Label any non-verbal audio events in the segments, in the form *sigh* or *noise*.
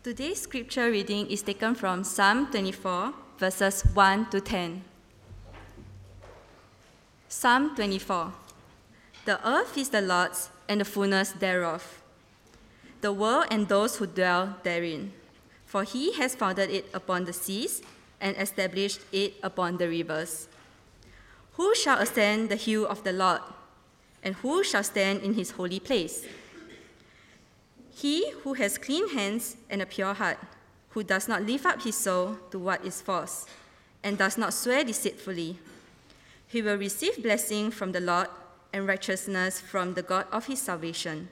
Today's scripture reading is taken from Psalm 24, verses 1 to 10. Psalm 24 The earth is the Lord's and the fullness thereof, the world and those who dwell therein. For he has founded it upon the seas and established it upon the rivers. Who shall ascend the hill of the Lord? And who shall stand in his holy place? He who has clean hands and a pure heart, who does not lift up his soul to what is false, and does not swear deceitfully, he will receive blessing from the Lord and righteousness from the God of his salvation.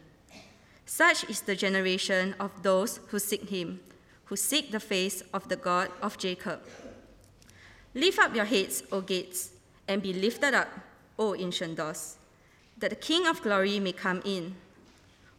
Such is the generation of those who seek him, who seek the face of the God of Jacob. Lift up your heads, O gates, and be lifted up, O ancient doors, that the King of glory may come in.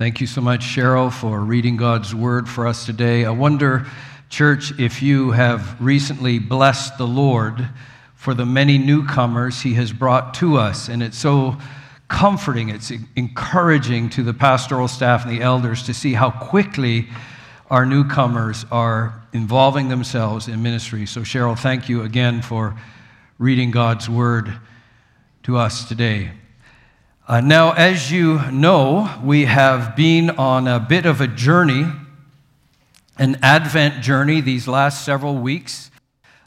Thank you so much, Cheryl, for reading God's word for us today. I wonder, church, if you have recently blessed the Lord for the many newcomers he has brought to us. And it's so comforting, it's encouraging to the pastoral staff and the elders to see how quickly our newcomers are involving themselves in ministry. So, Cheryl, thank you again for reading God's word to us today. Uh, now, as you know, we have been on a bit of a journey, an Advent journey, these last several weeks.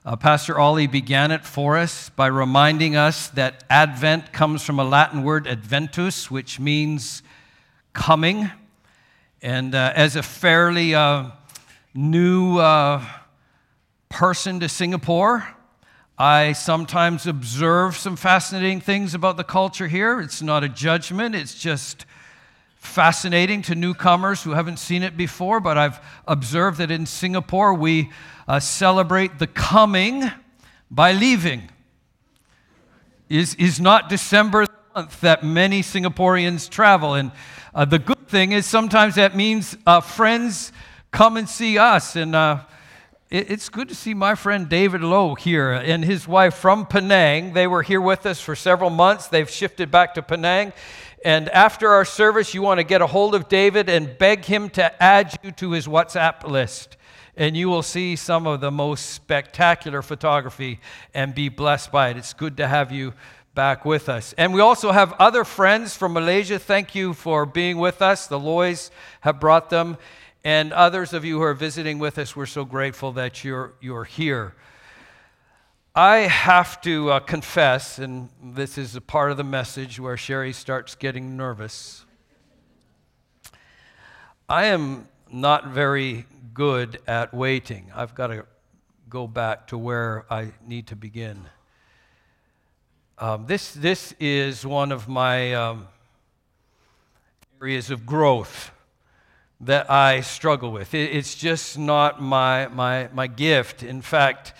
Uh, Pastor Ollie began it for us by reminding us that Advent comes from a Latin word, adventus, which means coming. And uh, as a fairly uh, new uh, person to Singapore, I sometimes observe some fascinating things about the culture here. It's not a judgment, it's just fascinating to newcomers who haven't seen it before. But I've observed that in Singapore, we uh, celebrate the coming by leaving. Is, is not December the month that many Singaporeans travel. And uh, the good thing is sometimes that means uh, friends come and see us. And uh, it's good to see my friend David Lowe here and his wife from Penang. They were here with us for several months. They've shifted back to Penang. And after our service, you want to get a hold of David and beg him to add you to his WhatsApp list. And you will see some of the most spectacular photography and be blessed by it. It's good to have you back with us. And we also have other friends from Malaysia. Thank you for being with us. The Loys have brought them. And others of you who are visiting with us, we're so grateful that you're, you're here. I have to uh, confess, and this is a part of the message where Sherry starts getting nervous. I am not very good at waiting. I've got to go back to where I need to begin. Um, this, this is one of my um, areas of growth that I struggle with. It's just not my, my, my gift. In fact,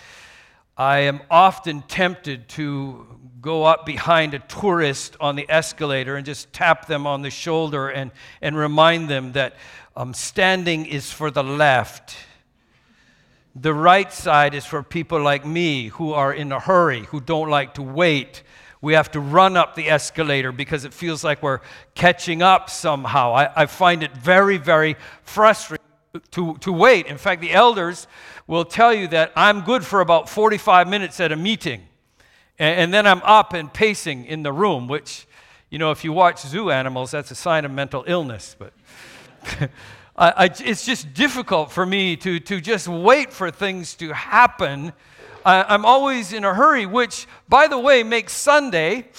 I am often tempted to go up behind a tourist on the escalator and just tap them on the shoulder and, and remind them that um, standing is for the left. The right side is for people like me who are in a hurry, who don't like to wait we have to run up the escalator because it feels like we're catching up somehow. I, I find it very, very frustrating to, to wait. In fact, the elders will tell you that I'm good for about 45 minutes at a meeting. And, and then I'm up and pacing in the room, which, you know, if you watch zoo animals, that's a sign of mental illness. But. *laughs* I, I, it's just difficult for me to, to just wait for things to happen I'm always in a hurry, which, by the way, makes Sunday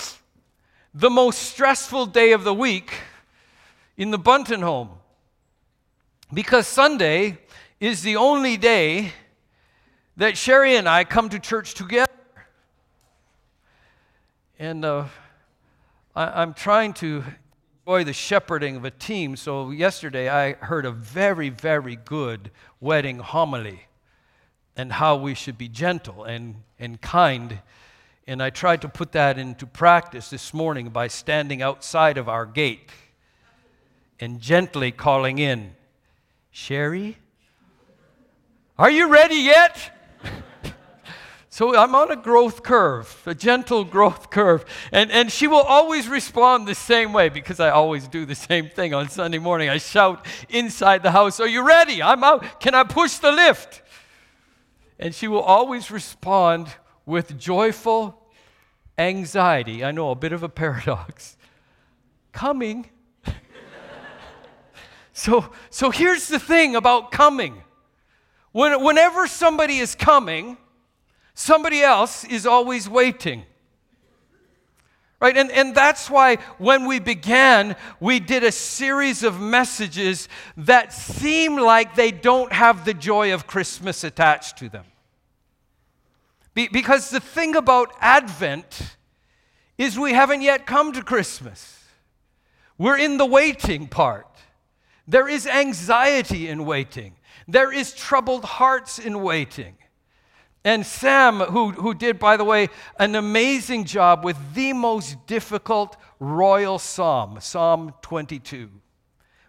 the most stressful day of the week in the Bunton home. Because Sunday is the only day that Sherry and I come to church together. And uh, I, I'm trying to enjoy the shepherding of a team. So yesterday I heard a very, very good wedding homily and how we should be gentle and, and kind. And I tried to put that into practice this morning by standing outside of our gate and gently calling in, Sherry, are you ready yet? *laughs* so I'm on a growth curve, a gentle growth curve. And, and she will always respond the same way because I always do the same thing on Sunday morning. I shout inside the house, Are you ready? I'm out. Can I push the lift? And she will always respond with joyful anxiety. I know, a bit of a paradox. Coming. *laughs* so, so here's the thing about coming. When, whenever somebody is coming, somebody else is always waiting. Right? And, and that's why when we began, we did a series of messages that seem like they don't have the joy of Christmas attached to them. Be, because the thing about Advent is we haven't yet come to Christmas. We're in the waiting part. There is anxiety in waiting, there is troubled hearts in waiting. And Sam, who, who did, by the way, an amazing job with the most difficult royal psalm, Psalm 22,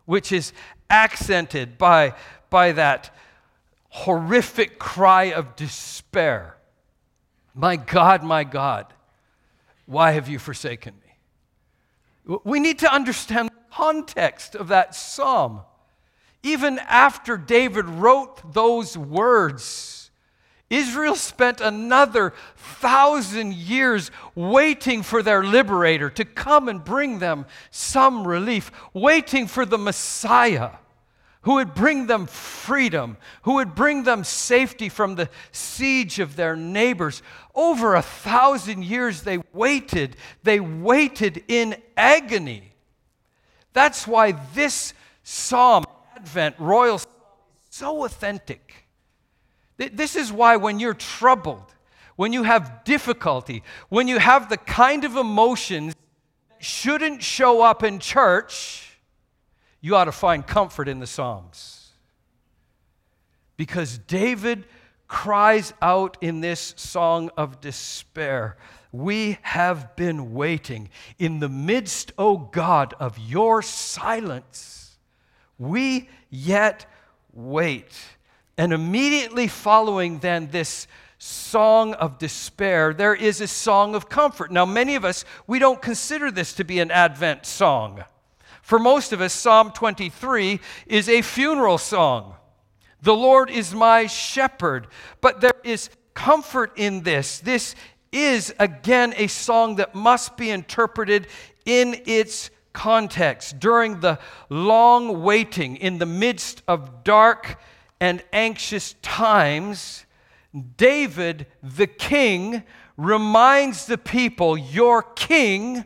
which is accented by, by that horrific cry of despair. My God, my God, why have you forsaken me? We need to understand the context of that psalm. Even after David wrote those words, Israel spent another thousand years waiting for their liberator to come and bring them some relief, waiting for the Messiah who would bring them freedom, who would bring them safety from the siege of their neighbors. Over a thousand years they waited. They waited in agony. That's why this psalm, Advent, Royal Psalm, is so authentic. This is why when you're troubled, when you have difficulty, when you have the kind of emotions that shouldn't show up in church, you ought to find comfort in the Psalms. Because David cries out in this song of despair We have been waiting in the midst, O God, of your silence. We yet wait. And immediately following then this song of despair, there is a song of comfort. Now, many of us, we don't consider this to be an Advent song. For most of us, Psalm 23 is a funeral song. The Lord is my shepherd. But there is comfort in this. This is, again, a song that must be interpreted in its context. During the long waiting, in the midst of dark and anxious times, David, the king, reminds the people, Your king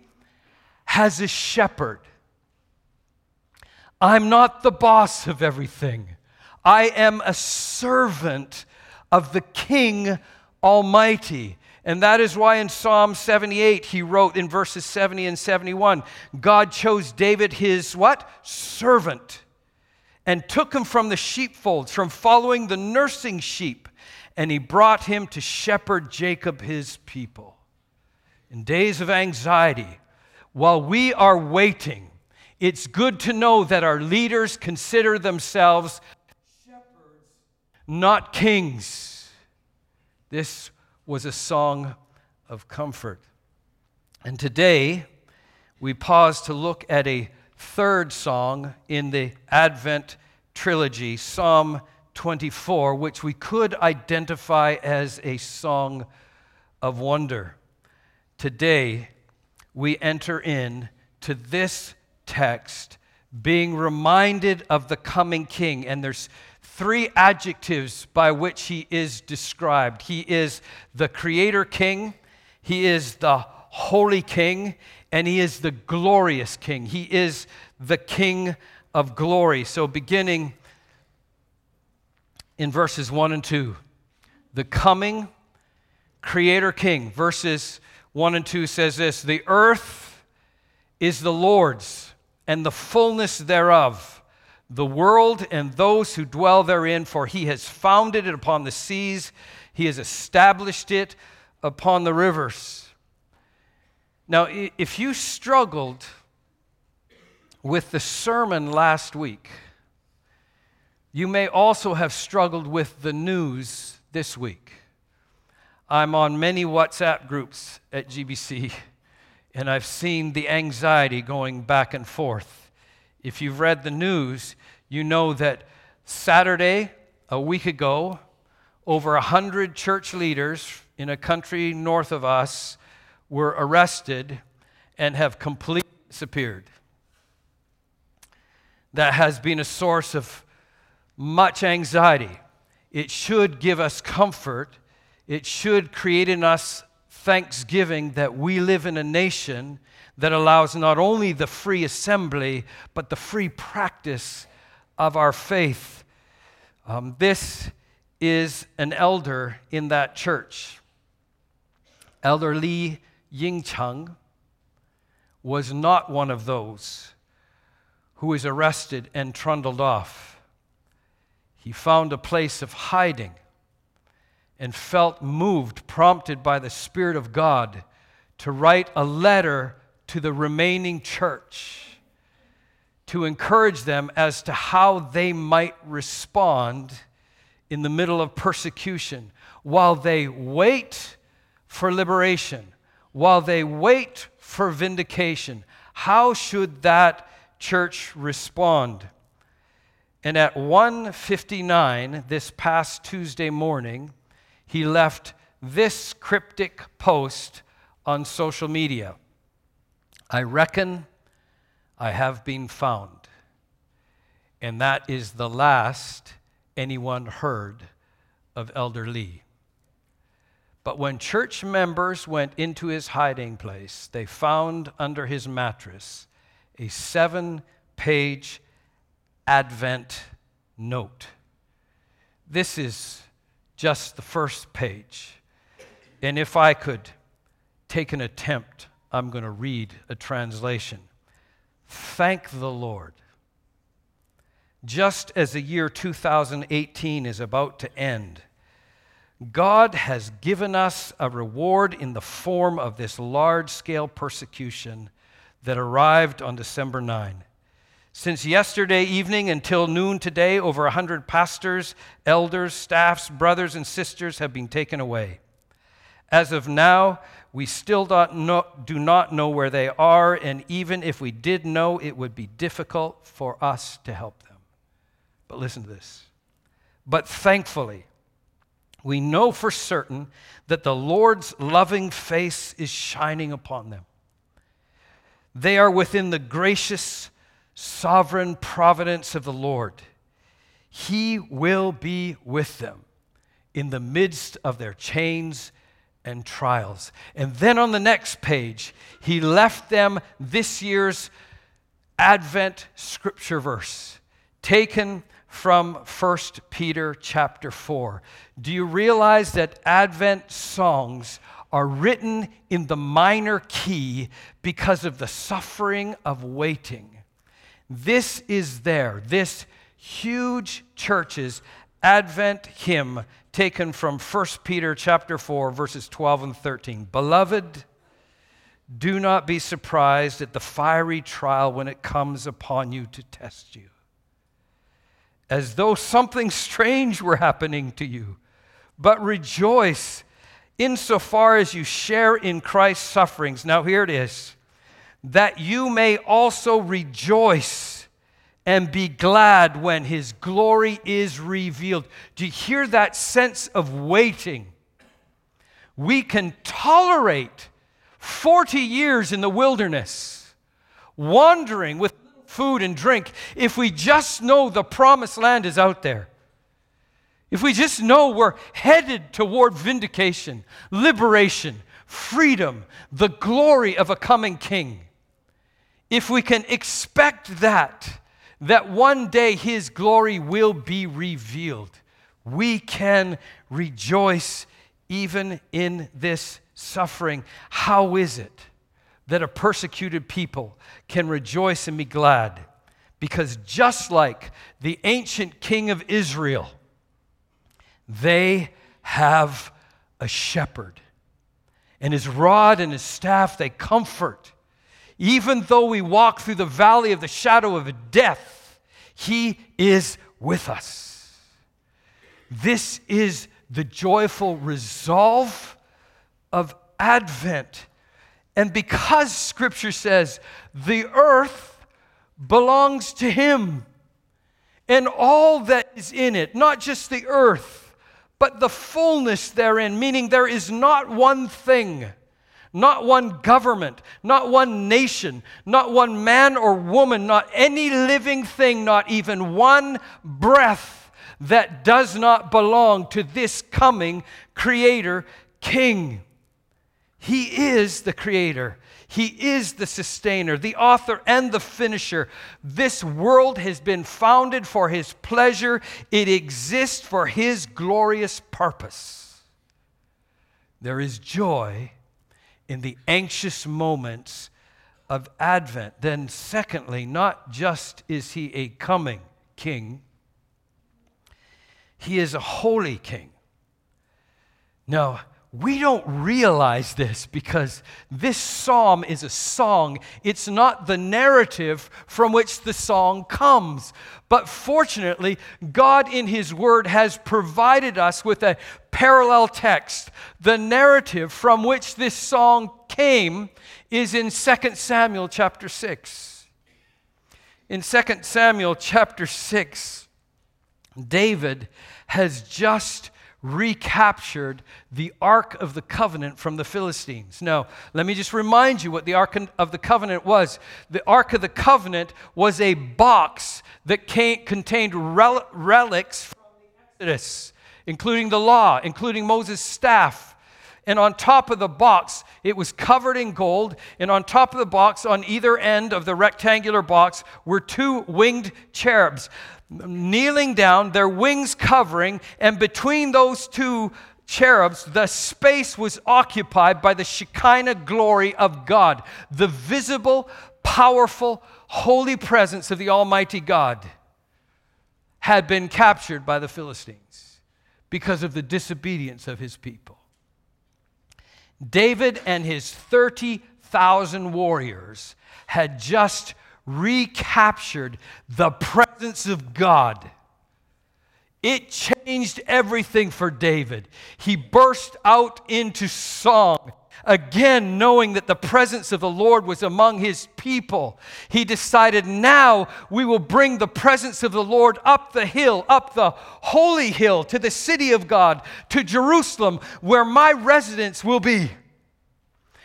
has a shepherd. I'm not the boss of everything. I am a servant of the King Almighty. And that is why in Psalm 78 he wrote in verses 70 and 71, God chose David his what? Servant and took him from the sheepfolds, from following the nursing sheep, and he brought him to shepherd Jacob his people. In days of anxiety, while we are waiting, it's good to know that our leaders consider themselves shepherds, not kings. This was a song of comfort. And today, we pause to look at a third song in the Advent trilogy, Psalm 24, which we could identify as a song of wonder. Today, we enter in to this text being reminded of the coming king. And there's three adjectives by which he is described he is the creator king, he is the holy king, and he is the glorious king. He is the king of glory. So, beginning in verses 1 and 2, the coming creator king. Verses 1 and 2 says this The earth is the Lord's and the fullness thereof, the world and those who dwell therein, for he has founded it upon the seas, he has established it upon the rivers. Now, if you struggled with the sermon last week, you may also have struggled with the news this week. I'm on many WhatsApp groups at GBC, and I've seen the anxiety going back and forth. If you've read the news, you know that Saturday, a week ago, over 100 church leaders in a country north of us were arrested and have completely disappeared. That has been a source of much anxiety. It should give us comfort. It should create in us thanksgiving that we live in a nation that allows not only the free assembly, but the free practice of our faith. Um, this is an elder in that church. Elder Li Yingqiang was not one of those who was arrested and trundled off. He found a place of hiding and felt moved, prompted by the Spirit of God, to write a letter to the remaining church to encourage them as to how they might respond in the middle of persecution while they wait for liberation while they wait for vindication. How should that church respond? And at 1:59 this past Tuesday morning, he left this cryptic post on social media. I reckon I have been found. And that is the last anyone heard of Elder Lee. But when church members went into his hiding place, they found under his mattress a seven page Advent note. This is just the first page. And if I could take an attempt, I'm going to read a translation. Thank the Lord. Just as the year 2018 is about to end, God has given us a reward in the form of this large scale persecution that arrived on December 9. Since yesterday evening until noon today, over a 100 pastors, elders, staffs, brothers, and sisters have been taken away. As of now, we still do not know where they are, and even if we did know, it would be difficult for us to help them. But listen to this. But thankfully, we know for certain that the Lord's loving face is shining upon them. They are within the gracious, sovereign providence of the Lord. He will be with them in the midst of their chains and trials. And then on the next page, he left them this year's Advent scripture verse, taken from 1 Peter chapter 4. Do you realize that Advent songs are written in the minor key because of the suffering of waiting? This is there, this huge church's Advent hymn taken from 1 Peter chapter 4 verses 12 and 13. Beloved, do not be surprised at the fiery trial when it comes upon you to test you as though something strange were happening to you, but rejoice insofar as you share in Christ's sufferings. Now, here it is that you may also rejoice and be glad when his glory is revealed. Do you hear that sense of waiting? We can tolerate 40 years in the wilderness, wandering with food and drink if we just know the promised land is out there. If we just know we're headed toward vindication, liberation, freedom, the glory of a coming king. If we can expect that, that one day his glory will be revealed, we can rejoice even in this suffering. How is it that a persecuted people can rejoice and be glad Because just like the ancient king of Israel, they have a shepherd. And his rod and his staff, they comfort. Even though we walk through the valley of the shadow of death, he is with us. This is the joyful resolve of Advent. And because Scripture says the earth belongs to Him and all that is in it, not just the earth, but the fullness therein, meaning there is not one thing, not one government, not one nation, not one man or woman, not any living thing, not even one breath that does not belong to this coming Creator King. He is the Creator. He is the sustainer, the author, and the finisher. This world has been founded for His pleasure, it exists for His glorious purpose. There is joy in the anxious moments of Advent. Then, secondly, not just is He a coming King, He is a holy King. Now, we don't realize this because this psalm is a song. It's not the narrative from which the song comes. But fortunately, God in His Word has provided us with a parallel text. The narrative from which this song came is in 2 Samuel chapter 6. In 2 Samuel chapter 6, David has just recaptured the Ark of the Covenant from the Philistines. Now, let me just remind you what the Ark of the Covenant was. The Ark of the Covenant was a box that came, contained rel- relics from the Exodus, including the law, including Moses' staff. And on top of the box, it was covered in gold. And on top of the box, on either end of the rectangular box, were two winged cherubs kneeling down, their wings covering, and between those two cherubs, the space was occupied by the Shekinah glory of God, the visible, powerful, holy presence of the Almighty God had been captured by the Philistines because of the disobedience of his people. David and his 30,000 warriors had just recaptured the presence of God. It changed everything for David. He burst out into song. Again, knowing that the presence of the Lord was among his people, he decided now we will bring the presence of the Lord up the hill, up the holy hill, to the city of God, to Jerusalem, where my residence will be.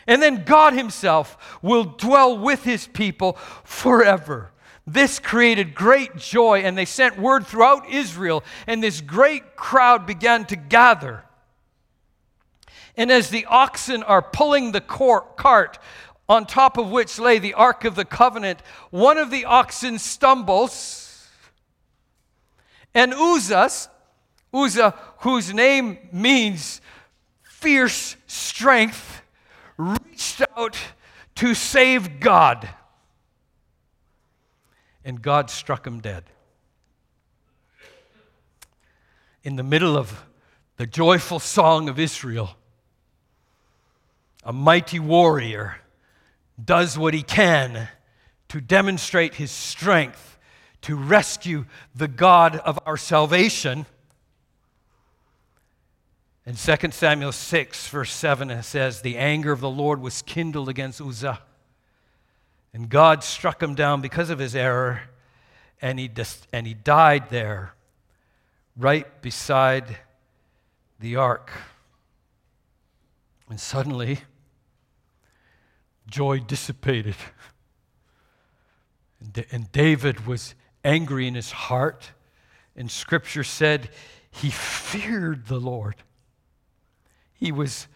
And then God Himself will dwell with His people forever. This created great joy, and they sent word throughout Israel, and this great crowd began to gather. And as the oxen are pulling the cart, on top of which lay the Ark of the Covenant, one of the oxen stumbles, and Uzzah, Uzzah, whose name means fierce strength, reached out to save God. And God struck him dead. In the middle of the joyful song of Israel, a mighty warrior does what he can to demonstrate his strength to rescue the God of our salvation in 2 Samuel 6, verse 7, it says, The anger of the Lord was kindled against Uzzah, and God struck him down because of his error, and he, dis- and he died there, right beside the ark. And suddenly, joy dissipated. And, David was angry in his heart, and scripture said he feared the Lord. He was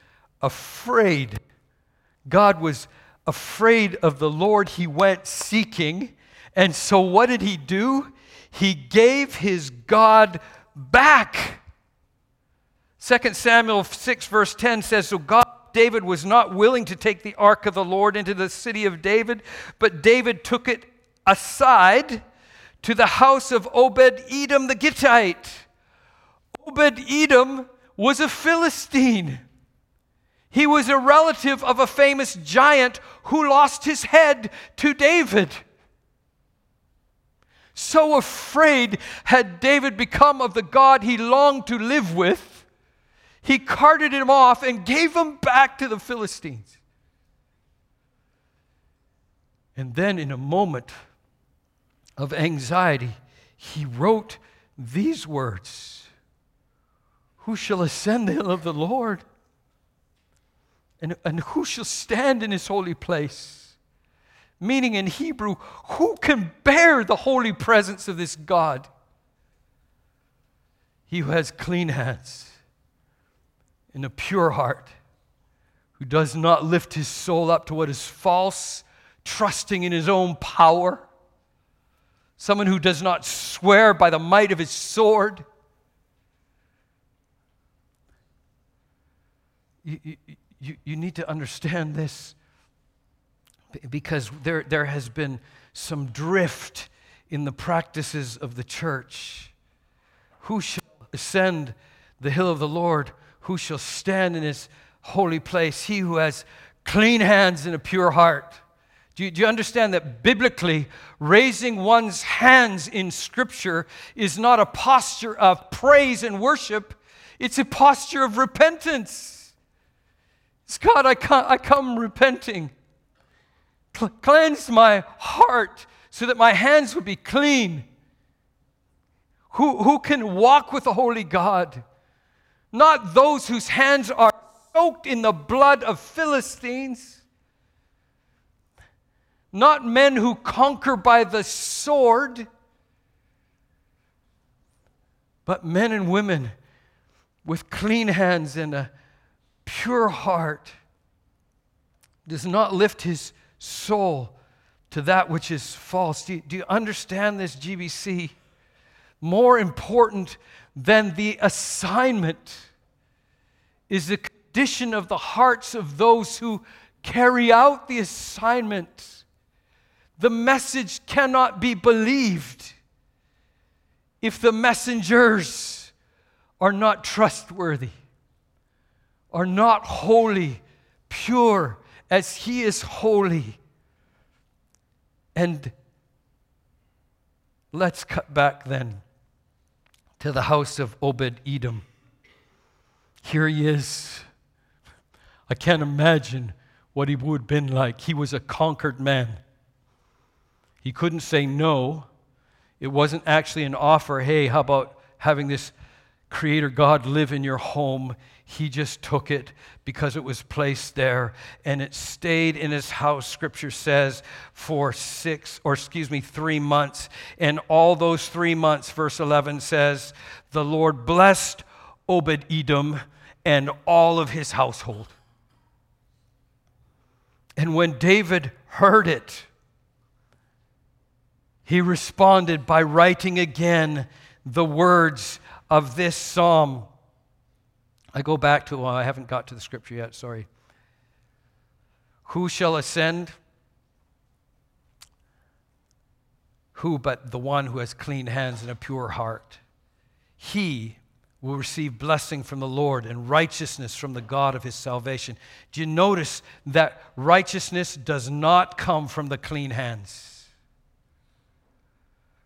afraid. God was afraid of the Lord he went seeking. And so, what did he do? He gave his God back. 2 Samuel 6, verse 10 says, So God, David was not willing to take the ark of the Lord into the city of David, but David took it aside to the house of Obed Edom the Gittite. Obed Edom was a Philistine. He was a relative of a famous giant who lost his head to David. So afraid had David become of the God he longed to live with, he carted him off and gave him back to the Philistines. And then, in a moment of anxiety, he wrote these words Who shall ascend the hill of the Lord? And, and who shall stand in his holy place? Meaning in Hebrew, who can bear the holy presence of this God? He who has clean hands and a pure heart, who does not lift his soul up to what is false trusting in his own power, someone who does not swear by the might of his sword. You, you, you need to understand this because there, there has been some drift in the practices of the church. Who shall ascend the hill of the Lord? Who shall stand in his holy place? He who has clean hands and a pure heart do you, do you, understand that biblically, raising one's hands in Scripture is not a posture of praise and worship, it's a posture of repentance. It's God, I come, I come repenting. Cleanse my heart so that my hands would be clean. Who, who can walk with the Holy God? Not those whose hands are soaked in the blood of Philistines not men who conquer by the sword, but men and women with clean hands and a pure heart does not lift his soul to that which is false. Do you, do you understand this, GBC? More important than the assignment is the condition of the hearts of those who carry out the assignment the message cannot be believed if the messengers are not trustworthy, are not holy, pure as He is holy. And let's cut back then to the house of Obed Edom. Here he is. I can't imagine what he would have been like. He was a conquered man. He couldn't say no. It wasn't actually an offer, hey, how about having this Creator God live in your home? He just took it because it was placed there and it stayed in his house, scripture says, for six, or excuse me, three months. And all those three months, verse 11 says, the Lord blessed Obed Edom and all of his household. And when David heard it, he responded by writing again the words of this psalm. I go back to, well, I haven't got to the scripture yet, sorry. Who shall ascend? Who but the one who has clean hands and a pure heart? He will receive blessing from the Lord and righteousness from the God of his salvation. Do you notice that righteousness does not come from the clean hands?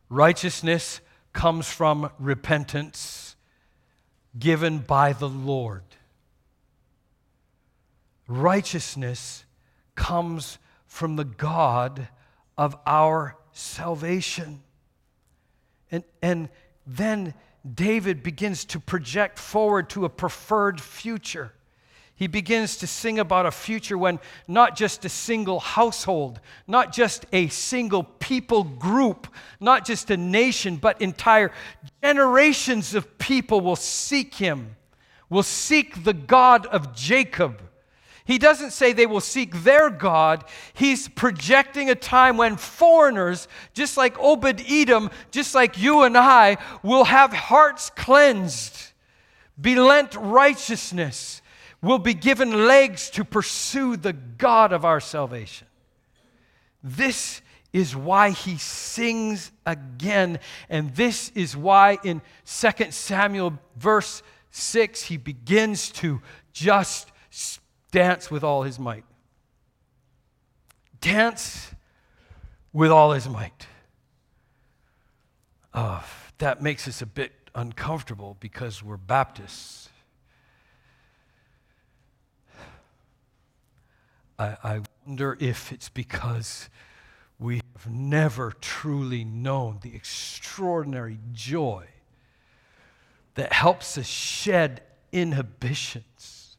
Righteousness comes from repentance given by the Lord. Righteousness comes from the God of our salvation. And, and then David begins to project forward to a preferred future. He begins to sing about a future when not just a single household, not just a single people group, not just a nation, but entire generations of people will seek him, will seek the God of Jacob. He doesn't say they will seek their God. He's projecting a time when foreigners, just like Obed Edom, just like you and I, will have hearts cleansed, be lent righteousness will be given legs to pursue the God of our salvation. This is why he sings again. And this is why in 2 Samuel, verse 6, he begins to just dance with all his might. Dance with all his might. Uh, that makes us a bit uncomfortable because we're Baptists. I, I wonder if it's because we have never truly known the extraordinary joy that helps us shed inhibitions.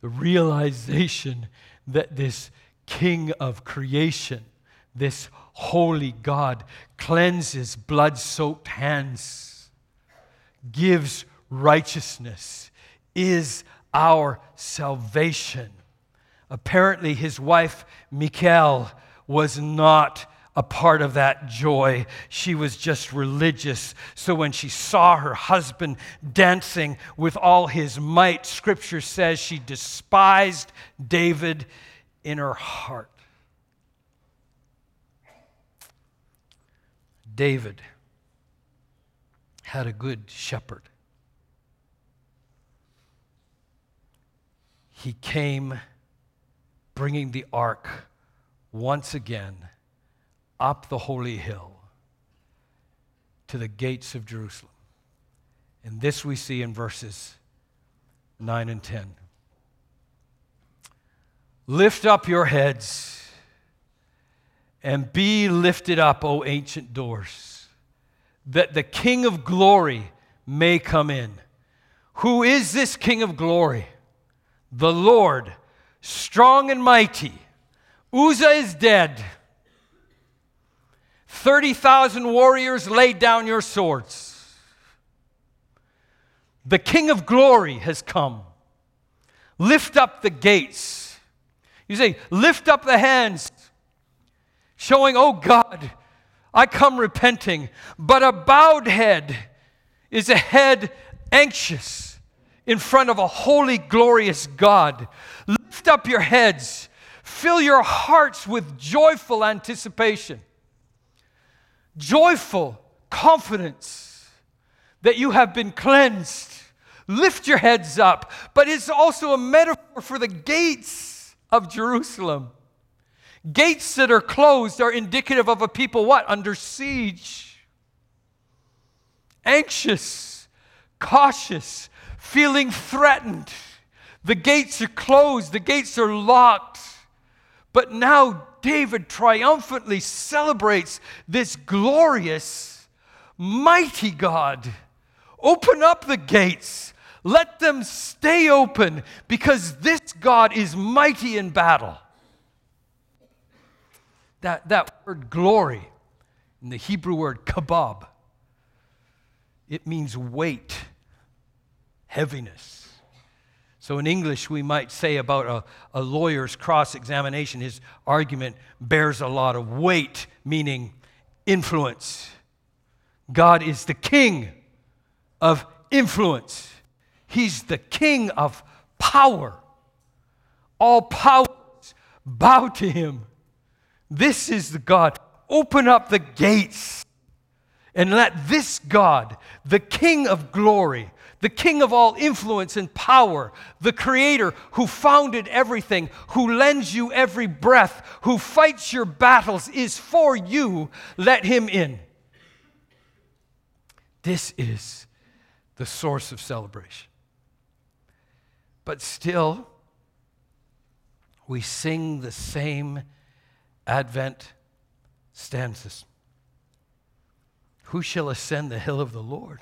The realization that this King of creation, this holy God, cleanses blood soaked hands, gives righteousness, is our salvation. Apparently, his wife, Michal, was not a part of that joy. She was just religious. So when she saw her husband dancing with all his might, scripture says she despised David in her heart. David had a good shepherd. He came bringing the ark once again up the holy hill to the gates of Jerusalem. And this we see in verses 9 and 10. Lift up your heads and be lifted up, O ancient doors, that the King of glory may come in. Who is this King of glory? The Lord, strong and mighty Uzzah is dead. 30,000 warriors laid down your swords. The King of glory has come. Lift up the gates. You say, lift up the hands, showing, oh God, I come repenting. But a bowed head is a head anxious in front of a holy, glorious God. Lift up your heads Fill your hearts with joyful anticipation, joyful confidence that you have been cleansed. Lift your heads up. But it's also a metaphor for the gates of Jerusalem. Gates that are closed are indicative of a people what? Under siege. Anxious, cautious, feeling threatened. The gates are closed, the gates are locked. But now David triumphantly celebrates this glorious, mighty God. Open up the gates. Let them stay open because this God is mighty in battle. That, that word glory, in the Hebrew word kabod, it means weight, heaviness. So, in English, we might say about a, a lawyer's cross examination, his argument bears a lot of weight, meaning influence. God is the king of influence, He's the king of power. All powers bow to Him. This is the God. Open up the gates and let this God, the King of glory, the king of all influence and power, the creator who founded everything, who lends you every breath, who fights your battles, is for you. Let him in. This is the source of celebration. But still, we sing the same Advent stanzas. Who shall ascend the hill of the Lord?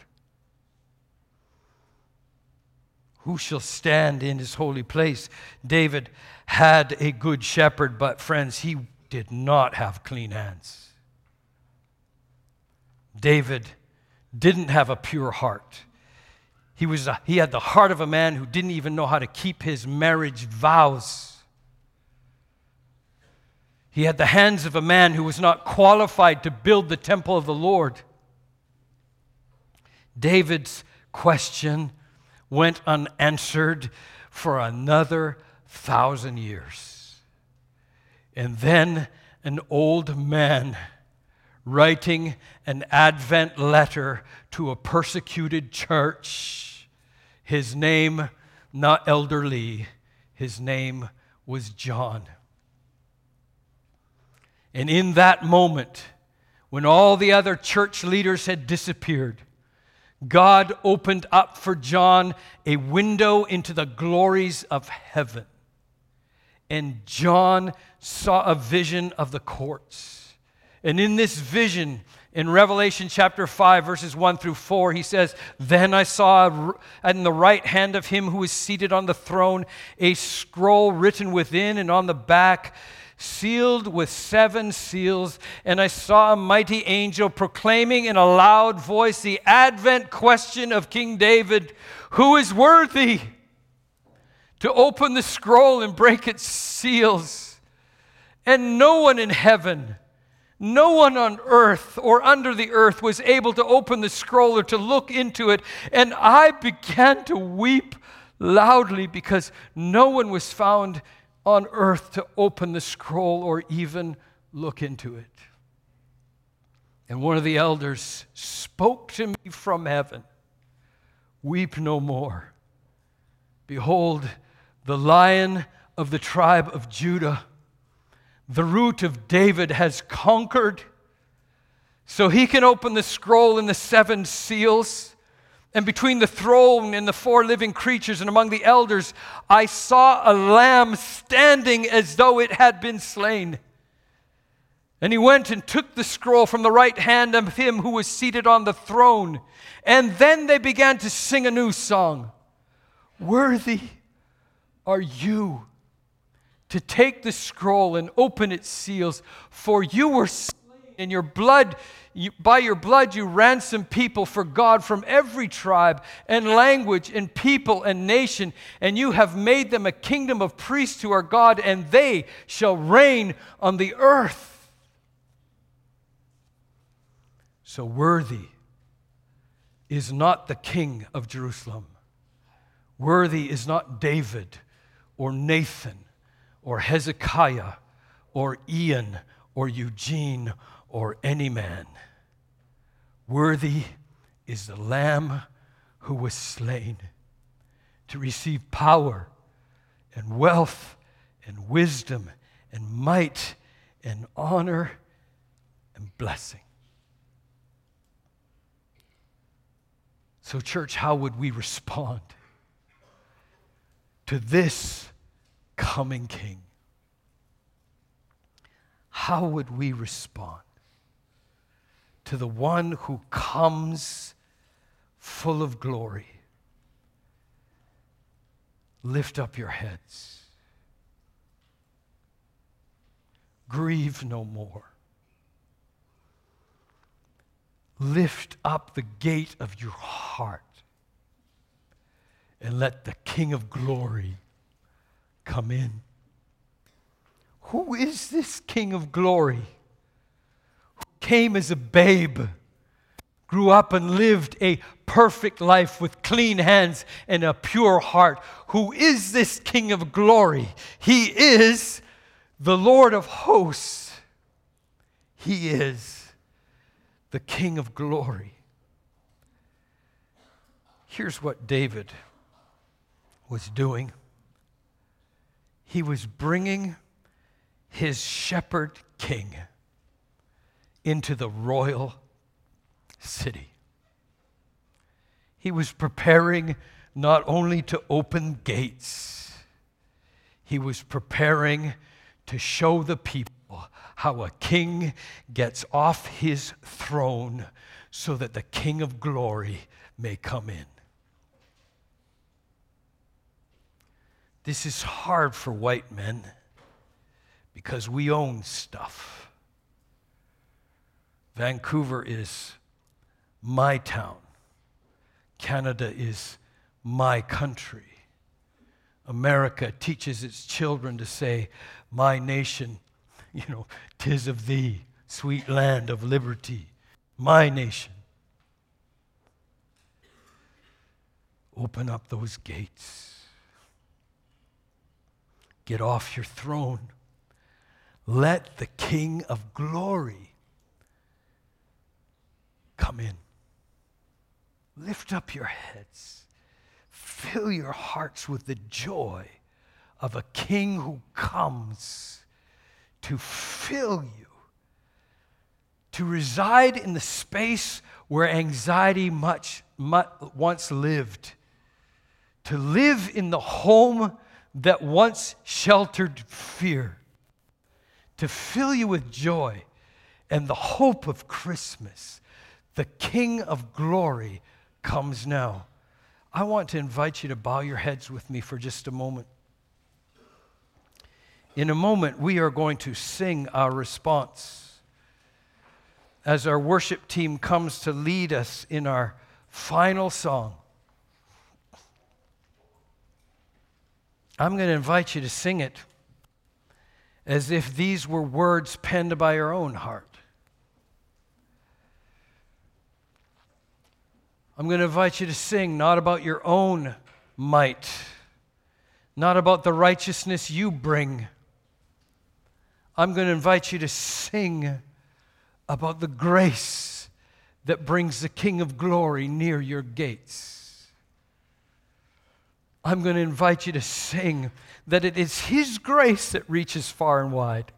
Who shall stand in his holy place? David had a good shepherd, but friends, he did not have clean hands. David didn't have a pure heart. He, was a, he had the heart of a man who didn't even know how to keep his marriage vows. He had the hands of a man who was not qualified to build the temple of the Lord. David's question went unanswered for another thousand years. And then an old man writing an Advent letter to a persecuted church. His name, not Elder Lee, his name was John. And in that moment, when all the other church leaders had disappeared, God opened up for John a window into the glories of heaven. And John saw a vision of the courts. And in this vision, in Revelation chapter 5, verses 1 through 4, he says, Then I saw in the right hand of him who was seated on the throne a scroll written within and on the back sealed with seven seals, and I saw a mighty angel proclaiming in a loud voice the advent question of King David Who is worthy to open the scroll and break its seals? And no one in heaven, no one on earth or under the earth was able to open the scroll or to look into it. And I began to weep loudly because no one was found on earth to open the scroll or even look into it. And one of the elders spoke to me from heaven Weep no more. Behold, the lion of the tribe of Judah, the root of David, has conquered. So he can open the scroll and the seven seals. And between the throne and the four living creatures and among the elders, I saw a lamb standing as though it had been slain. And he went and took the scroll from the right hand of him who was seated on the throne. And then they began to sing a new song Worthy are you to take the scroll and open its seals, for you were and your blood you, by your blood, you ransom people for God from every tribe and language and people and nation, and you have made them a kingdom of priests to our God, and they shall reign on the earth. So worthy is not the king of Jerusalem. Worthy is not David or Nathan or Hezekiah or Ian or Eugene or any man. Worthy is the Lamb who was slain to receive power and wealth and wisdom and might and honor and blessing. So, church, how would we respond to this coming King? How would we respond? To the one who comes full of glory. Lift up your heads. Grieve no more. Lift up the gate of your heart and let the King of glory come in. Who is this King of glory? Came as a babe, grew up and lived a perfect life with clean hands and a pure heart. Who is this King of glory? He is the Lord of hosts. He is the King of glory. Here's what David was doing he was bringing his shepherd king into the royal city. He was preparing not only to open gates, he was preparing to show the people how a king gets off his throne so that the king of glory may come in. This is hard for white men because we own stuff. Vancouver is my town. Canada is my country. America teaches its children to say, My nation, *laughs* you know, tis of thee, sweet land of liberty, my nation. Open up those gates. Get off your throne. Let the King of glory come in. Lift up your heads. Fill your hearts with the joy of a king who comes to fill you, to reside in the space where anxiety much, much once lived, to live in the home that once sheltered fear, to fill you with joy and the hope of Christmas. The King of glory comes now. I want to invite you to bow your heads with me for just a moment. In a moment, we are going to sing our response as our worship team comes to lead us in our final song. I'm going to invite you to sing it as if these were words penned by your own heart. I'm going to invite you to sing not about your own might, not about the righteousness you bring. I'm going to invite you to sing about the grace that brings the King of glory near your gates. I'm going to invite you to sing that it is His grace that reaches far and wide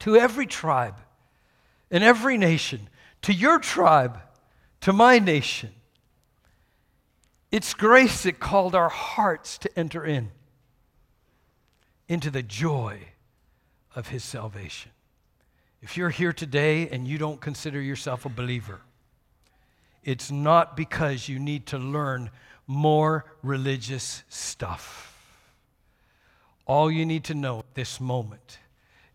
to every tribe and every nation to your tribe, to my nation. It's grace that called our hearts to enter in into the joy of his salvation. If you're here today and you don't consider yourself a believer, it's not because you need to learn more religious stuff. All you need to know at this moment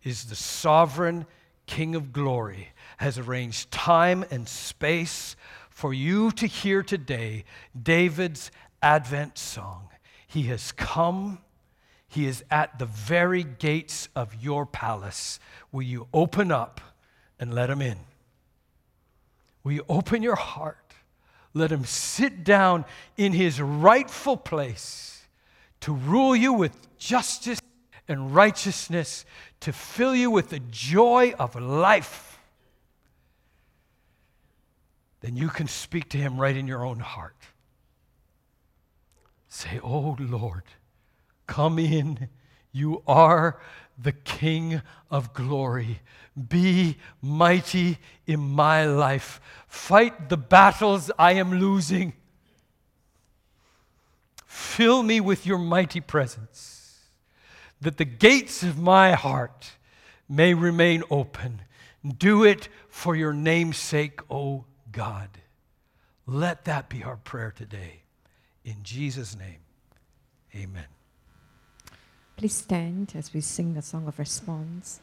is the sovereign King of glory has arranged time and space for you to hear today David's Advent song. He has come, he is at the very gates of your palace. Will you open up and let him in? Will you open your heart? Let him sit down in his rightful place to rule you with justice and righteousness, to fill you with the joy of life, then you can speak to Him right in your own heart. Say, Oh Lord, come in. You are the King of glory. Be mighty in my life. Fight the battles I am losing. Fill me with your mighty presence that the gates of my heart may remain open. Do it for your name's sake, O God. Let that be our prayer today. In Jesus' name, amen. Please stand as we sing the song of response.